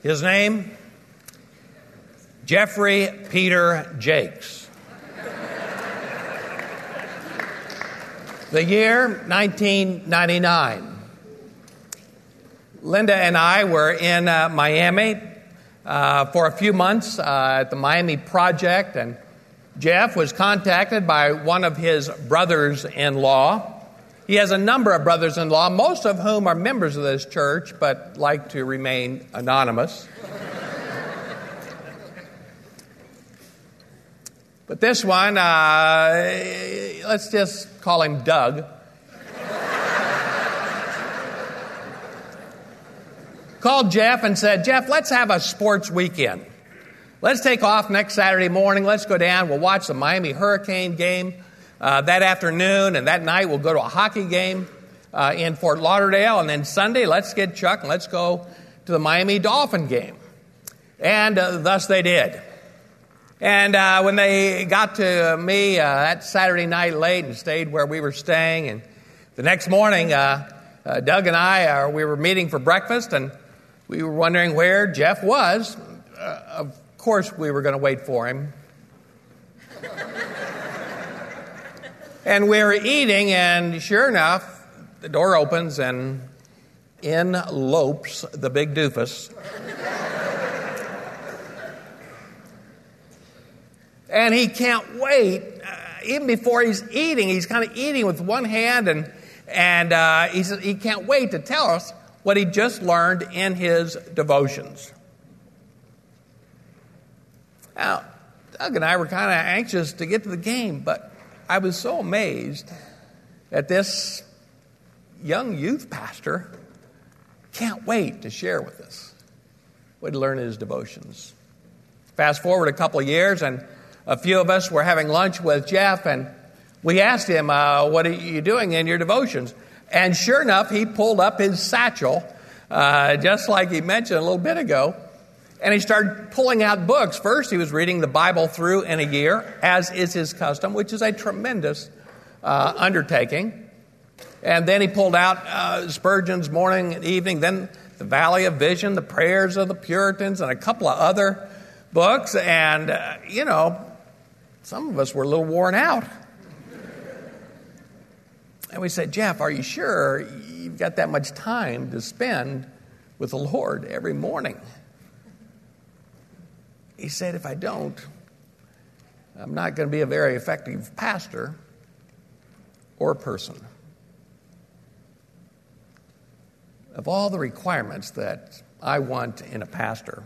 His name? Jeffrey Peter Jakes. the year 1999. Linda and I were in uh, Miami uh, for a few months uh, at the Miami Project, and Jeff was contacted by one of his brothers in law. He has a number of brothers in law, most of whom are members of this church but like to remain anonymous. but this one, uh, let's just call him Doug. called Jeff and said, Jeff, let's have a sports weekend. Let's take off next Saturday morning. Let's go down. We'll watch the Miami Hurricane game uh, that afternoon, and that night we'll go to a hockey game uh, in Fort Lauderdale. And then Sunday, let's get Chuck and let's go to the Miami Dolphin game. And uh, thus they did. And uh, when they got to me uh, that Saturday night late and stayed where we were staying, and the next morning, uh, Doug and I, we were meeting for breakfast, and we were wondering where Jeff was. Uh, of course, we were going to wait for him. And we were eating, and sure enough, the door opens and in lopes the big doofus. and he can't wait. Uh, even before he's eating, he's kind of eating with one hand, and, and uh, he can't wait to tell us what he just learned in his devotions. Now, Doug and I were kind of anxious to get to the game, but I was so amazed that this young youth pastor can't wait to share with us what he learned in his devotions. Fast forward a couple of years, and a few of us were having lunch with Jeff, and we asked him, uh, What are you doing in your devotions? And sure enough, he pulled up his satchel, uh, just like he mentioned a little bit ago, and he started pulling out books. First, he was reading the Bible through in a year, as is his custom, which is a tremendous uh, undertaking. And then he pulled out uh, Spurgeon's Morning and Evening, then The Valley of Vision, The Prayers of the Puritans, and a couple of other books. And, uh, you know, some of us were a little worn out. And we said, Jeff, are you sure you've got that much time to spend with the Lord every morning? He said, if I don't, I'm not going to be a very effective pastor or person. Of all the requirements that I want in a pastor,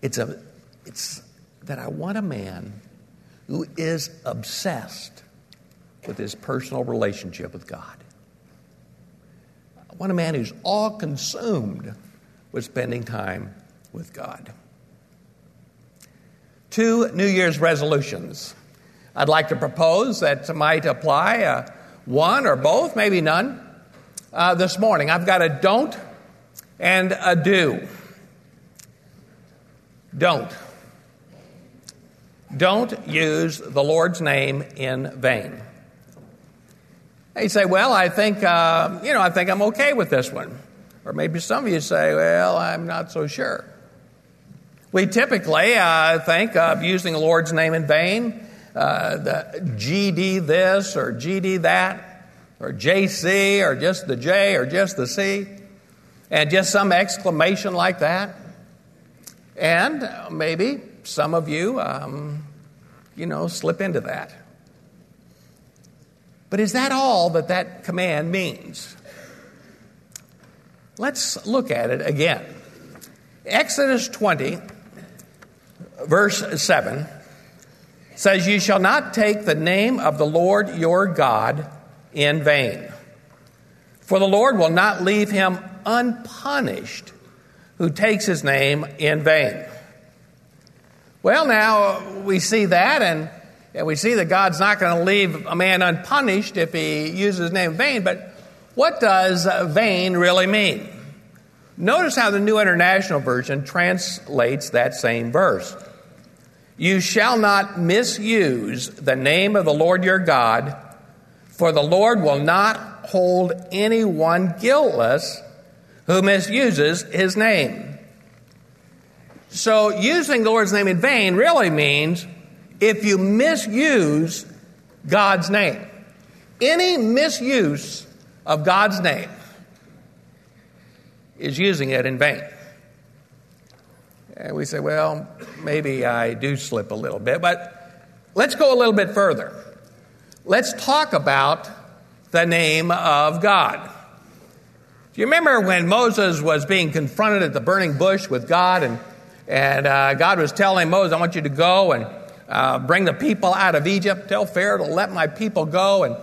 it's, a, it's that I want a man who is obsessed with his personal relationship with God. I want a man who's all consumed with spending time with God. Two New Year's resolutions I'd like to propose that might apply uh, one or both, maybe none, uh, this morning. I've got a don't and a do. Don't. Don't use the Lord's name in vain. You say, well, I think, uh, you know, I think I'm okay with this one. Or maybe some of you say, well, I'm not so sure. We typically uh, think of using the Lord's name in vain, uh, the GD this or GD that, or JC or just the J or just the C, and just some exclamation like that. And maybe some of you, um, you know, slip into that. But is that all that that command means? Let's look at it again. Exodus 20, verse 7 says, You shall not take the name of the Lord your God in vain. For the Lord will not leave him unpunished who takes his name in vain. Well, now we see that, and and we see that God's not going to leave a man unpunished if he uses his name in vain, but what does vain really mean? Notice how the New International Version translates that same verse. You shall not misuse the name of the Lord your God, for the Lord will not hold anyone guiltless who misuses his name. So using the Lord's name in vain really means if you misuse God's name. Any misuse of God's name is using it in vain. And we say, well, maybe I do slip a little bit, but let's go a little bit further. Let's talk about the name of God. Do you remember when Moses was being confronted at the burning bush with God, and, and uh, God was telling Moses, I want you to go and uh, bring the people out of Egypt, tell Pharaoh to let my people go. And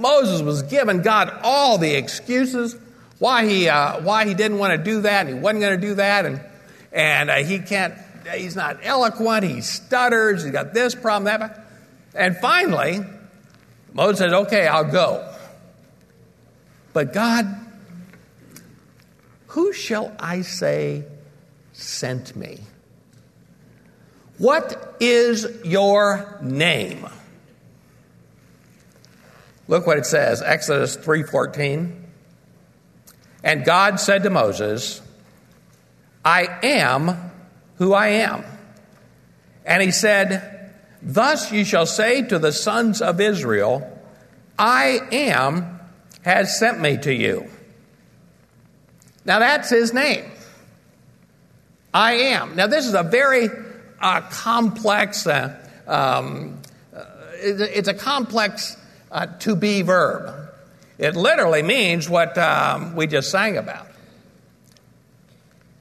Moses was giving God all the excuses why he, uh, why he didn't want to do that, and he wasn't going to do that, and, and uh, he can't, he's not eloquent, he stutters, he's got this problem, that. And finally, Moses says, Okay, I'll go. But God who shall I say sent me? What is your name? Look what it says, Exodus 3:14. And God said to Moses, I am who I am. And he said, Thus you shall say to the sons of Israel, I am has sent me to you. Now, that's his name. I am. Now, this is a very uh, complex, uh, um, uh, it's a complex uh, to be verb. It literally means what um, we just sang about.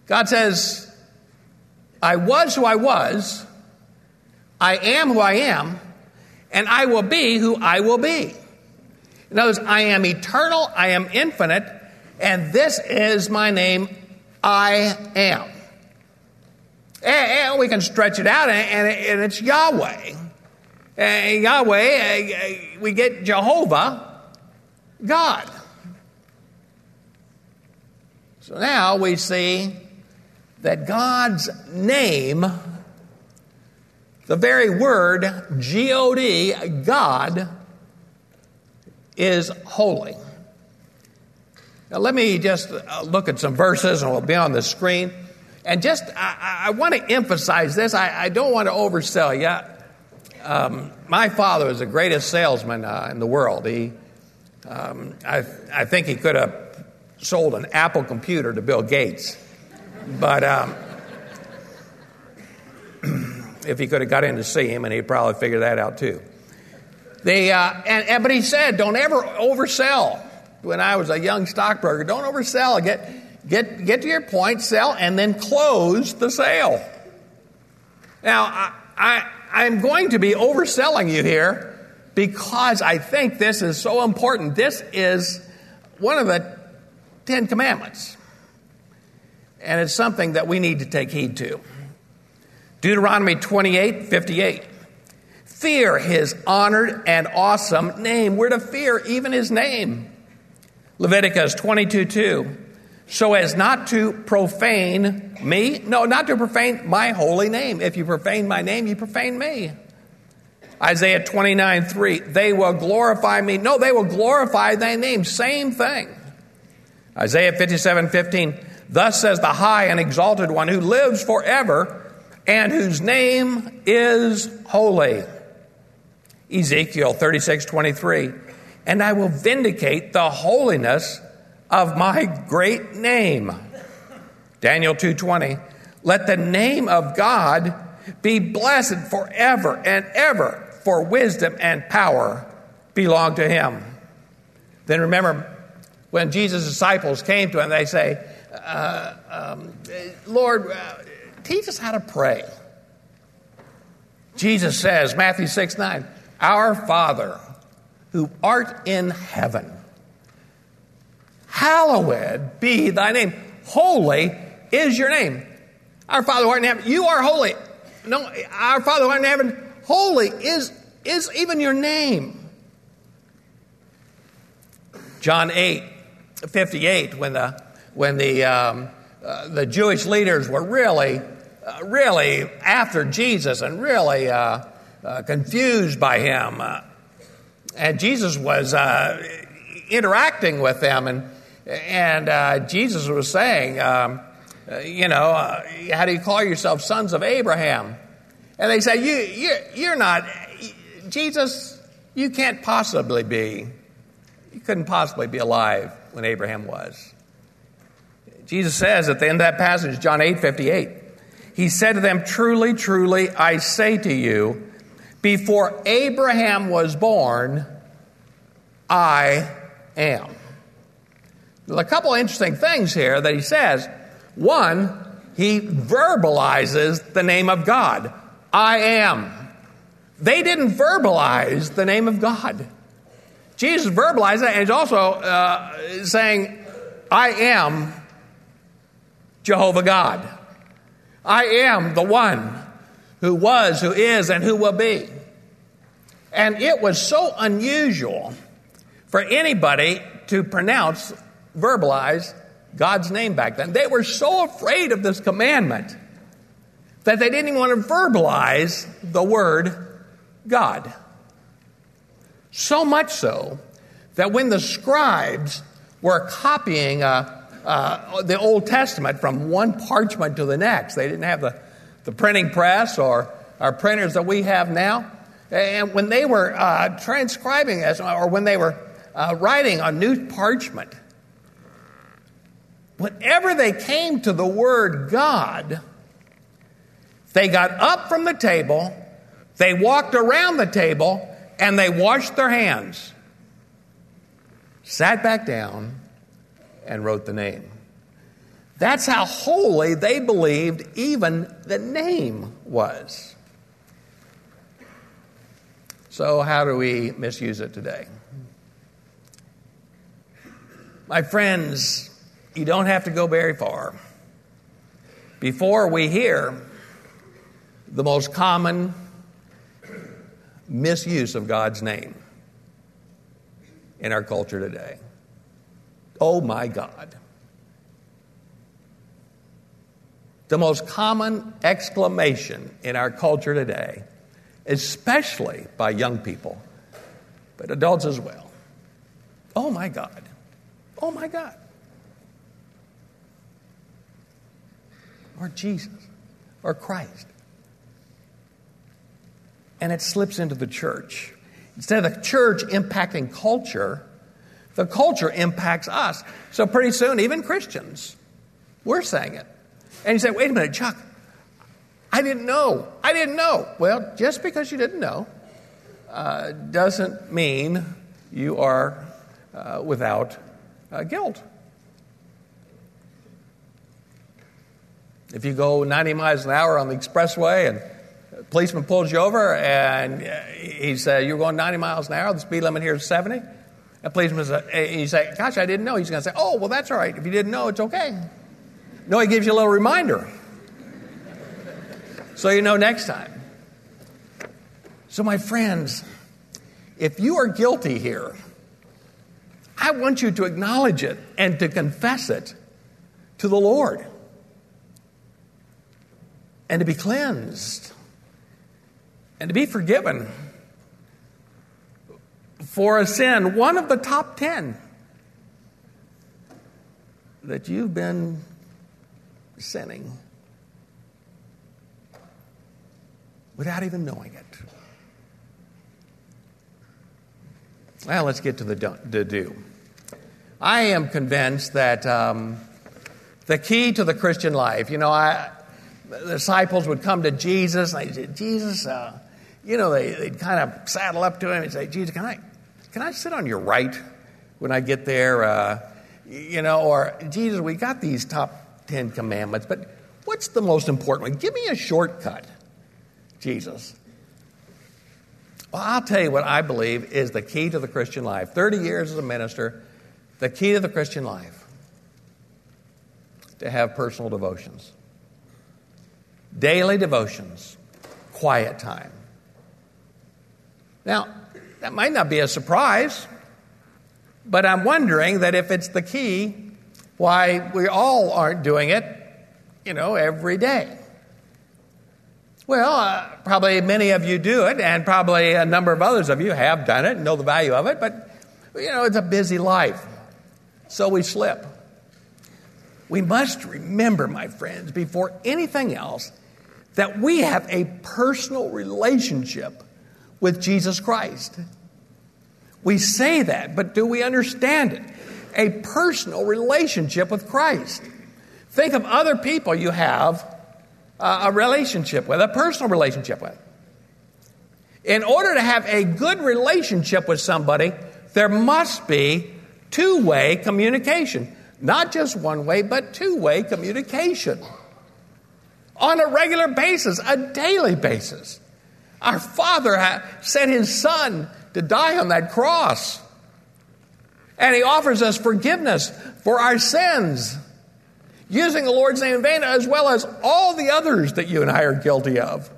God says, I was who I was, I am who I am, and I will be who I will be. In other words, I am eternal, I am infinite, and this is my name, I am. And, we can stretch it out, and, it's Yahweh. And Yahweh, uh, we get Jehovah, God. So now we see that God's name, the very word G O D, God, is holy. Now, let me just uh, look at some verses, and we'll be on the screen. And just, I, I want to emphasize this. I, I, don't want to oversell you. Um, my father was the greatest salesman uh, in the world. He, um, I, I think he could have sold an Apple computer to Bill Gates. But um, if he could have got in to see him, and he'd probably figure that out too. They, uh, and, and, but he said, don't ever oversell when I was a young stockbroker. Don't oversell. Get, get, get to your point, sell, and then close the sale. Now, I, I, I'm going to be overselling you here because I think this is so important. This is one of the Ten Commandments. And it's something that we need to take heed to. Deuteronomy 28 58. Fear his honored and awesome name. We're to fear even his name. Leviticus 22 2. So as not to profane me, no, not to profane my holy name. If you profane my name, you profane me. Isaiah 29 3. They will glorify me. No, they will glorify thy name. Same thing. Isaiah 57 15. Thus says the high and exalted one who lives forever and whose name is holy. Ezekiel 36 23 and I will vindicate the holiness of my great name. Daniel 2:20 Let the name of God be blessed forever and ever for wisdom and power belong to him. Then remember when Jesus' disciples came to him, they say, uh, um, Lord, uh, teach us how to pray. Jesus says, Matthew 6 9, Our Father who art in heaven. Hallowed be thy name. Holy is your name. Our Father who art in heaven, you are holy. No, our Father who art in heaven, holy is, is even your name. John 8, 58, when the, when the, um, uh, the Jewish leaders were really, uh, really after Jesus and really uh, uh confused by him. Uh, and Jesus was uh, interacting with them, and, and Jesus was saying, um, you know, how do you call yourself sons of Abraham? And they say, you, you, you're not, Jesus, you can't possibly be, you couldn't possibly be alive when Abraham was. Jesus says at the end of that passage, John 8 58, He said to them, Truly, truly, I say to you, before Abraham was born, I am. There's a couple interesting things here that he says. One, he verbalizes the name of God I am. They didn't verbalize the name of God. Jesus verbalized it, and he's also uh, saying, I am Jehovah God. I am the one who was, who is, and who will be. And it was so unusual for anybody to pronounce, verbalize God's name back then. They were so afraid of this commandment that they didn't even want to verbalize the word God. So much so that when the scribes were copying uh, uh, the Old Testament from one parchment to the next, they didn't have the, the printing press or our printers that we have now. And when they were uh, transcribing this, or when they were uh, writing on new parchment, whenever they came to the word God, they got up from the table, they walked around the table, and they washed their hands, sat back down, and wrote the name. That's how holy they believed even the name was. So, how do we misuse it today? My friends, you don't have to go very far before we hear the most common misuse of God's name in our culture today. Oh my God. The most common exclamation in our culture today, especially by young people, but adults as well. Oh my God. Oh my God. Or Jesus or Christ. And it slips into the church. Instead of the church impacting culture, the culture impacts us. So pretty soon, even Christians, we're saying it. And you say, wait a minute, Chuck, I didn't know. I didn't know. Well, just because you didn't know uh, doesn't mean you are uh, without uh, guilt. If you go 90 miles an hour on the expressway and a policeman pulls you over and he says, You're going 90 miles an hour, the speed limit here is 70. Uh, a policeman says, You say, Gosh, I didn't know. He's going to say, Oh, well, that's all right. If you didn't know, it's okay. No, he gives you a little reminder. So you know next time. So, my friends, if you are guilty here, I want you to acknowledge it and to confess it to the Lord and to be cleansed and to be forgiven for a sin, one of the top 10 that you've been sinning without even knowing it. Well, let's get to the do. The do. I am convinced that um, the key to the Christian life, you know, I, the disciples would come to Jesus and they'd say, Jesus, uh, you know, they, would kind of saddle up to him and say, Jesus, can I, can I sit on your right when I get there? Uh, you know, or Jesus, we got these top 10 commandments, but what's the most important one? Give me a shortcut, Jesus. Well, I'll tell you what I believe is the key to the Christian life. 30 years as a minister, the key to the Christian life to have personal devotions, daily devotions, quiet time. Now, that might not be a surprise, but I'm wondering that if it's the key, why we all aren't doing it, you know, every day. Well, uh, probably many of you do it, and probably a number of others of you have done it and know the value of it, but, you know, it's a busy life. So we slip. we must remember, my friends, before anything else, that we have a personal relationship with Jesus Christ. We say that, but do we understand it? A personal relationship with Christ. Think of other people you have uh, a relationship with, a personal relationship with. In order to have a good relationship with somebody, there must be two way communication. Not just one way, but two way communication. On a regular basis, a daily basis. Our Father sent His Son to die on that cross. And He offers us forgiveness for our sins, using the Lord's name in vain, as well as all the others that you and I are guilty of.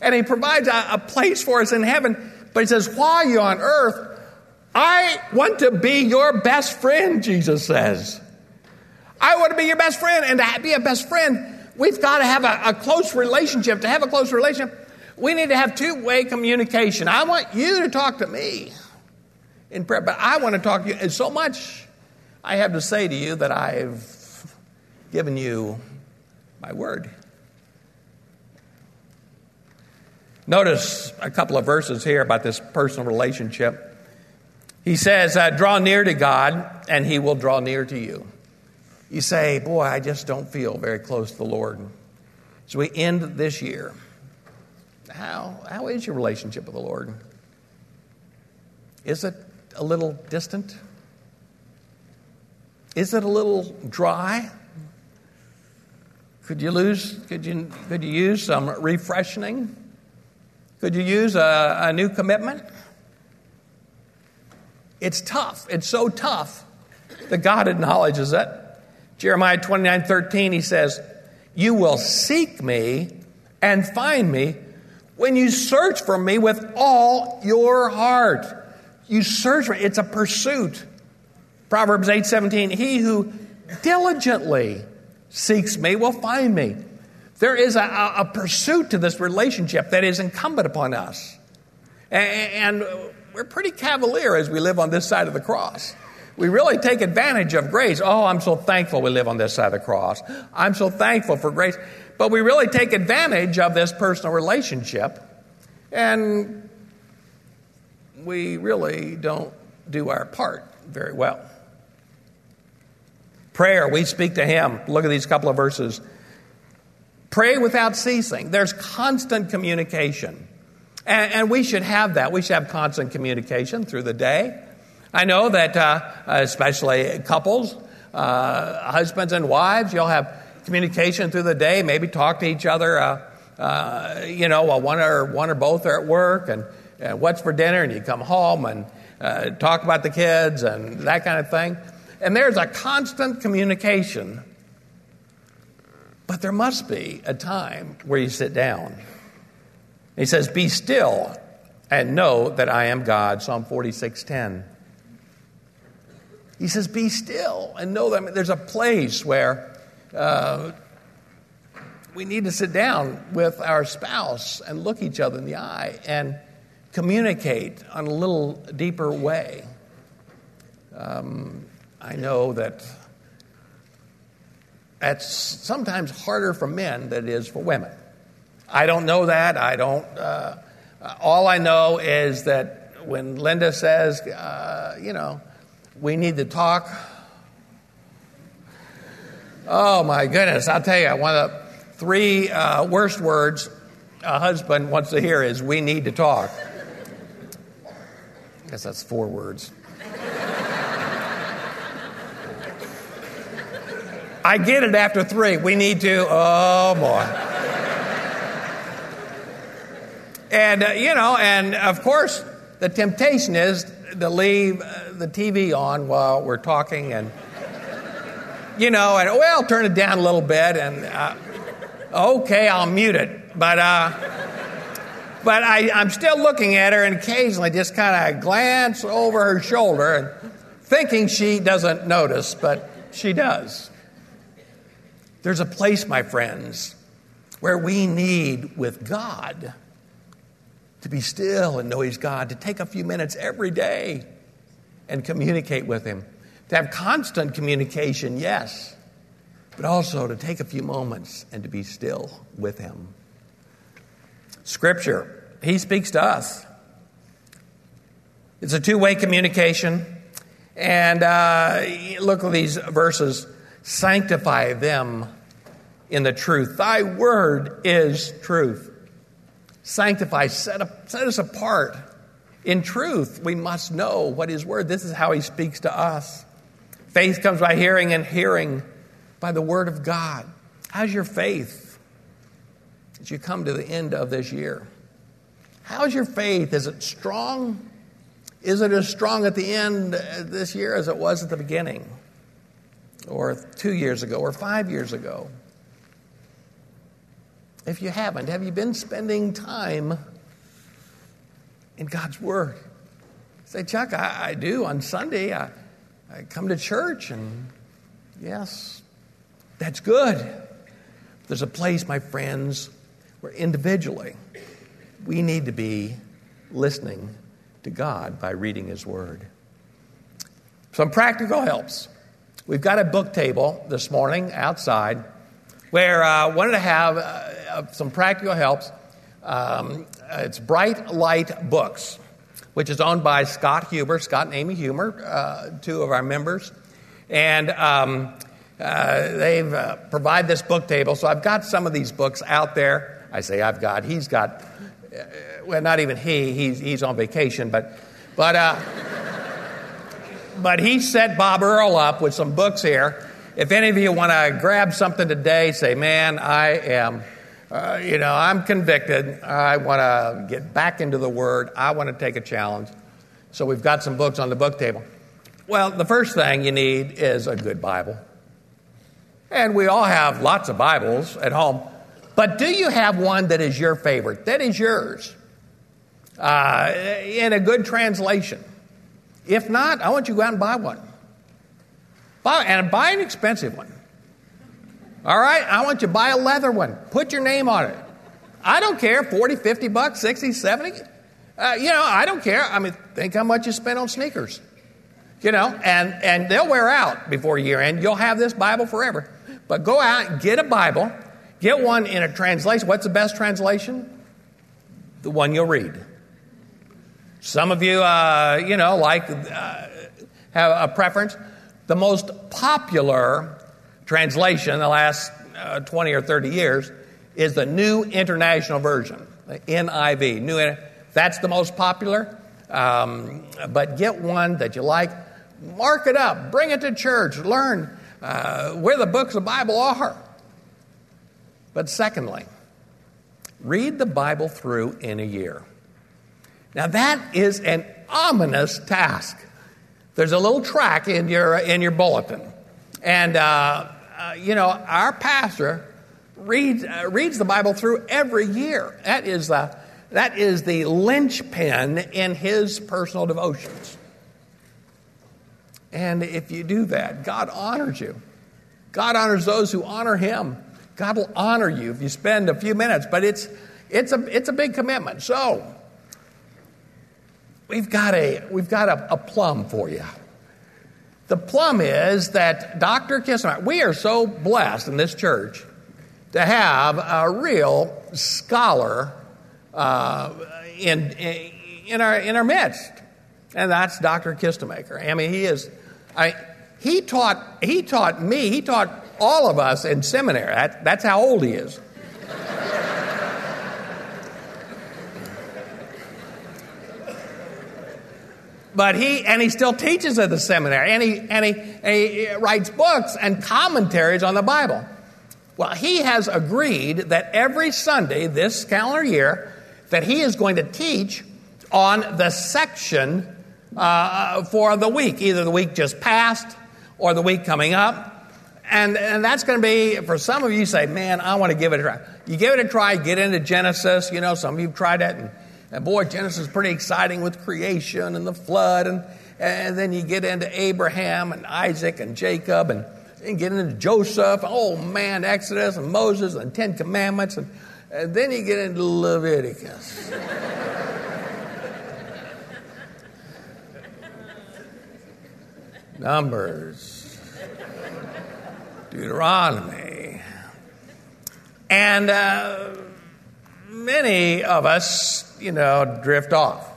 And He provides a, a place for us in heaven. But He says, while you're on earth, I want to be your best friend, Jesus says. I want to be your best friend. And to be a best friend, we've got to have a, a close relationship. To have a close relationship, we need to have two way communication. I want you to talk to me in prayer, but I want to talk to you. And so much I have to say to you that I've given you my word. Notice a couple of verses here about this personal relationship. He says, uh, Draw near to God, and He will draw near to you. You say, Boy, I just don't feel very close to the Lord. So we end this year. How, how is your relationship with the Lord? Is it a little distant? Is it a little dry? Could you lose? Could you could you use some refreshing? Could you use a, a new commitment? It's tough. It's so tough that God acknowledges it. Jeremiah 29 13, he says, You will seek me and find me when you search for me with all your heart. You search for it's a pursuit. Proverbs 8 17, He who diligently seeks me will find me. There is a, a pursuit to this relationship that is incumbent upon us. And, and we're pretty cavalier as we live on this side of the cross. We really take advantage of grace. Oh, I'm so thankful we live on this side of the cross. I'm so thankful for grace. But we really take advantage of this personal relationship, and we really don't do our part very well. Prayer, we speak to Him. Look at these couple of verses. Pray without ceasing. There's constant communication. And, and, we should have that. We should have constant communication through the day. I know that, uh, especially couples, uh, husbands and wives, you'll have communication through the day, maybe talk to each other, uh, uh you know, while one or, one or both are at work, and uh, what's for dinner, and you come home and uh, talk about the kids and that kind of thing. And there's a constant communication. But there must be a time where you sit down he says, Be still and know that I am God. Psalm 46:10. He says, Be still and know that there's a place where uh, we need to sit down with our spouse and look each other in the eye and communicate on a little deeper way. Um, I know that that's sometimes harder for men than it is for women. I don't know that. I don't. Uh, all I know is that when Linda says, uh, you know, we need to talk. Oh my goodness! I'll tell you, one of the three uh, worst words a husband wants to hear is "we need to talk." I guess that's four words. I get it after three. We need to. Oh boy. And, uh, you know, and of course, the temptation is to leave uh, the TV on while we're talking and, you know, and well, turn it down a little bit and, uh, okay, I'll mute it. But, uh, but I, I'm still looking at her and occasionally just kind of glance over her shoulder and thinking she doesn't notice, but she does. There's a place, my friends, where we need with God to be still and know He's God, to take a few minutes every day and communicate with Him, to have constant communication, yes, but also to take a few moments and to be still with Him. Scripture, He speaks to us. It's a two way communication. And uh, look at these verses sanctify them in the truth. Thy word is truth. Sanctify, set, up, set us apart. In truth, we must know what His word. This is how He speaks to us. Faith comes by hearing, and hearing by the word of God. How's your faith as you come to the end of this year? How's your faith? Is it strong? Is it as strong at the end uh, this year as it was at the beginning? Or two years ago, or five years ago? If you haven't, have you been spending time in God's Word? Say, Chuck, I, I do. On Sunday, I, I come to church, and yes, that's good. There's a place, my friends, where individually we need to be listening to God by reading His Word. Some practical helps. We've got a book table this morning outside where I uh, wanted to have uh, some practical helps. Um, it's Bright Light Books, which is owned by Scott Huber, Scott and Amy Huber, uh, two of our members. And um, uh, they've uh, provide this book table. So I've got some of these books out there. I say I've got, he's got well, not even he, he's, he's on vacation, but, but, uh, but he set Bob Earl up with some books here. If any of you want to grab something today, say, man, I am, uh, you know, I'm convicted. I want to get back into the Word. I want to take a challenge. So we've got some books on the book table. Well, the first thing you need is a good Bible. And we all have lots of Bibles at home. But do you have one that is your favorite, that is yours, uh, in a good translation? If not, I want you to go out and buy one. Buy, and buy an expensive one. All right? I want you to buy a leather one. Put your name on it. I don't care, 40, 50 bucks, 60, 70. Uh, you know, I don't care. I mean, think how much you spent on sneakers. You know, and, and they'll wear out before year end. You'll have this Bible forever. But go out get a Bible Get one in a translation. What's the best translation? The one you'll read. Some of you, uh, you know, like uh, have a preference. The most popular translation in the last uh, 20 or 30 years is the New International Version, the NIV. New, that's the most popular. Um, but get one that you like, mark it up, bring it to church, learn uh, where the books of the Bible are. But secondly, read the Bible through in a year. Now, that is an ominous task. There's a little track in your, in your bulletin. And, uh, uh, you know, our pastor reads, uh, reads the Bible through every year. That is, the, that is the linchpin in his personal devotions. And if you do that, God honors you. God honors those who honor him. God will honor you if you spend a few minutes, but it's, it's, a, it's a big commitment. So, we've got, a, we've got a, a plum for you. The plum is that Dr. Kistemaker, we are so blessed in this church to have a real scholar uh, in, in, our, in our midst. And that's Dr. Kistemaker. I mean, he is, I, he, taught, he taught me, he taught all of us in seminary. That, that's how old he is. But he and he still teaches at the seminary and he, and he, and he writes books and commentaries on the bible well he has agreed that every sunday this calendar year that he is going to teach on the section uh, for the week either the week just passed or the week coming up and, and that's going to be, for some of you, say, man, I want to give it a try. You give it a try, get into Genesis. You know, some of you have tried that. And, and boy, Genesis is pretty exciting with creation and the flood. And, and then you get into Abraham and Isaac and Jacob and, and get into Joseph. Oh, man, Exodus and Moses and Ten Commandments. And, and then you get into Leviticus. Numbers, Deuteronomy. And uh, many of us, you know, drift off.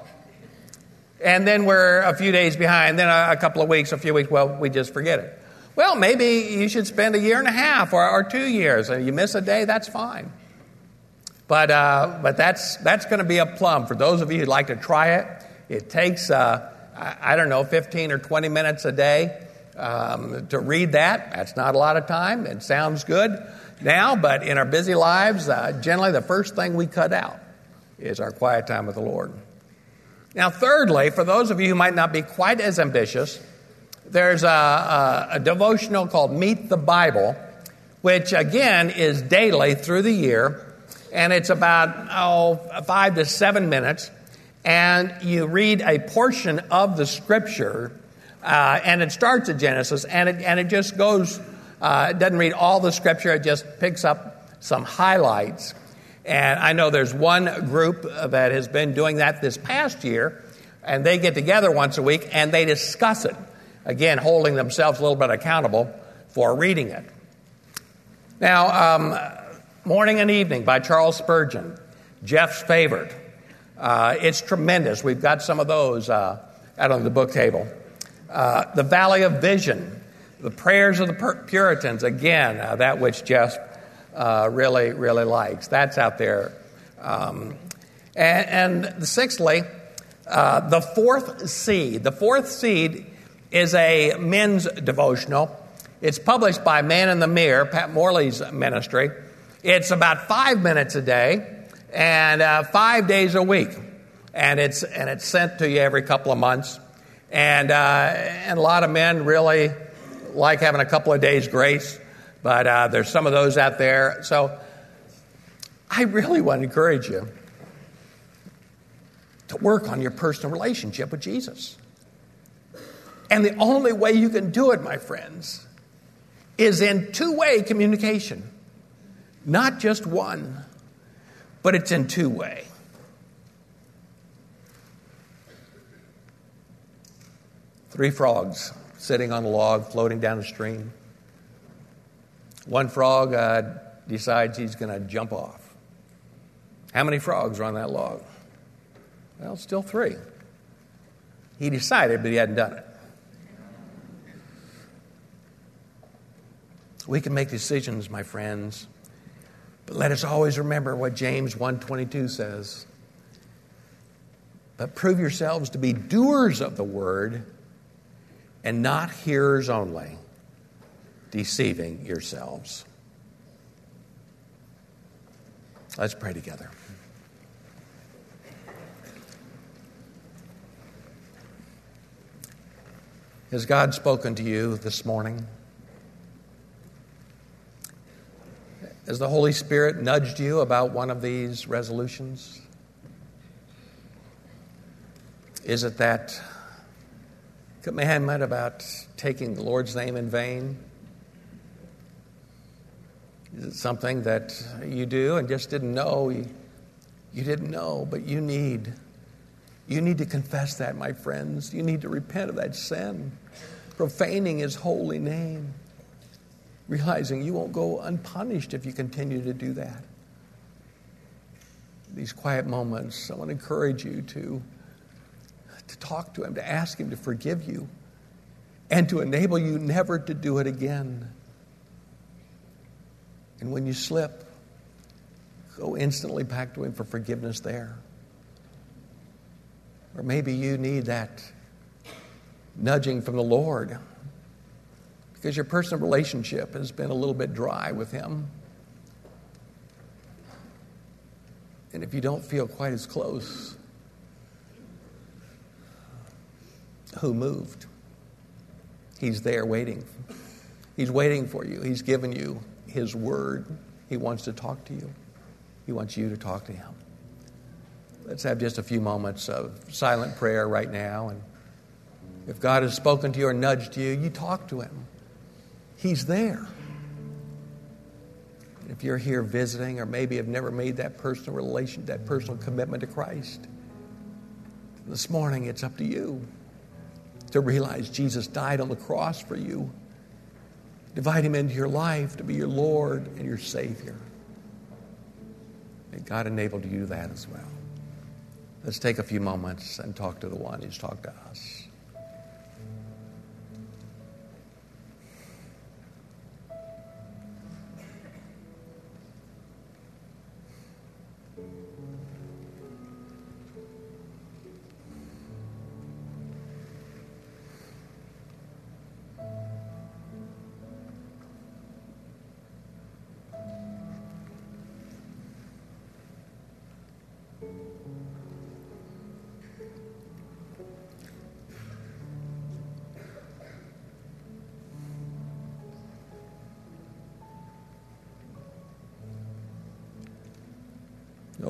And then we're a few days behind, then a, couple of weeks, a few weeks, well, we just forget it. Well, maybe you should spend a year and a half or, or two years, and you miss a day, that's fine. But, uh, but that's, that's going to be a plum. For those of you who'd like to try it, it takes, uh, I, I, don't know, 15 or 20 minutes a day um, to read that. That's not a lot of time. It sounds good now, but in our busy lives, uh, generally the first thing we cut out is our quiet time with the Lord. Now, thirdly, for those of you who might not be quite as ambitious, there's a, a, a devotional called Meet the Bible, which again is daily through the year, and it's about oh, five to seven minutes. And you read a portion of the scripture, uh, and it starts at Genesis, and it, and it just goes, uh, it doesn't read all the scripture, it just picks up some highlights. And I know there's one group that has been doing that this past year, and they get together once a week and they discuss it again, holding themselves a little bit accountable for reading it. Now, um, Morning and Evening by Charles Spurgeon, Jeff's favorite. Uh, it's tremendous. We've got some of those uh, out on the book table. Uh, the Valley of Vision, the Prayers of the Puritans, again, uh, that which Jeff uh, really, really likes. That's out there. Um, and, and sixthly, uh, the fourth seed. The fourth seed is a men's devotional. It's published by Man in the Mirror, Pat Morley's ministry. It's about five minutes a day and uh, five days a week, and it's and it's sent to you every couple of months. And uh, and a lot of men really like having a couple of days grace, but uh, there's some of those out there. So I really want to encourage you to work on your personal relationship with Jesus. And the only way you can do it, my friends, is in two way communication. Not just one, but it's in two way. Three frogs sitting on a log floating down a stream. One frog uh, decides he's going to jump off. How many frogs are on that log? Well, still three. He decided, but he hadn't done it. We can make decisions, my friends, but let us always remember what James 1:22 says. But prove yourselves to be doers of the word and not hearers only, deceiving yourselves. Let's pray together. Has God spoken to you this morning? Has the Holy Spirit nudged you about one of these resolutions? Is it that commandment about taking the Lord's name in vain? Is it something that you do and just didn't know? You, you didn't know, but you need. You need to confess that, my friends. You need to repent of that sin, profaning his holy name realizing you won't go unpunished if you continue to do that. These quiet moments, I want to encourage you to, to talk to Him, to ask Him to forgive you, and to enable you never to do it again. And when you slip, go instantly back to Him for forgiveness there. Or maybe you need that nudging from the Lord because your personal relationship has been a little bit dry with Him. And if you don't feel quite as close, who moved? He's there waiting. He's waiting for you. He's given you His word. He wants to talk to you, He wants you to talk to Him. Let's have just a few moments of silent prayer right now. And if God has spoken to you or nudged you, you talk to Him. He's there. If you're here visiting or maybe have never made that personal relation, that personal commitment to Christ, this morning it's up to you. To realize Jesus died on the cross for you. divide him into your life to be your Lord and your Savior. And God enabled you to do that as well. Let's take a few moments and talk to the one who's talked to us.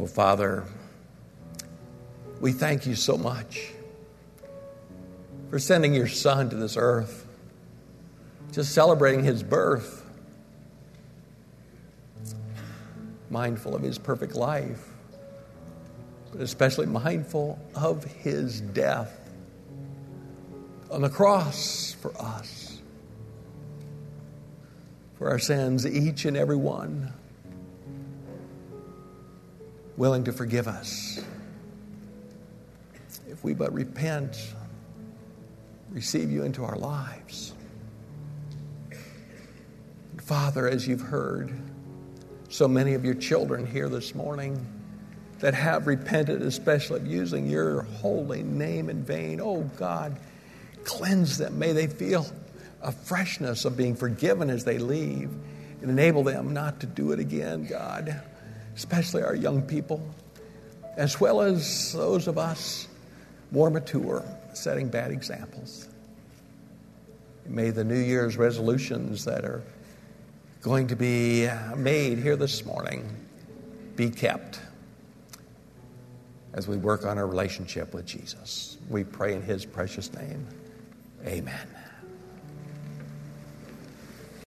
Father, we thank you so much for sending your Son to this earth, just celebrating his birth, mindful of his perfect life, but especially mindful of his death on the cross for us, for our sins, each and every one willing to forgive us. If we but repent, receive you into our lives. Father, as you've heard, so many of your children here this morning that have repented, especially of using your holy name in vain. Oh God, cleanse them. May they feel a freshness of being forgiven as they leave and enable them not to do it again, God especially our young people, as well as those of us more mature, setting bad examples. May the New Year's resolutions that are going to be uh, made here this morning be kept as we work on our relationship with Jesus. We pray in His precious name. Amen.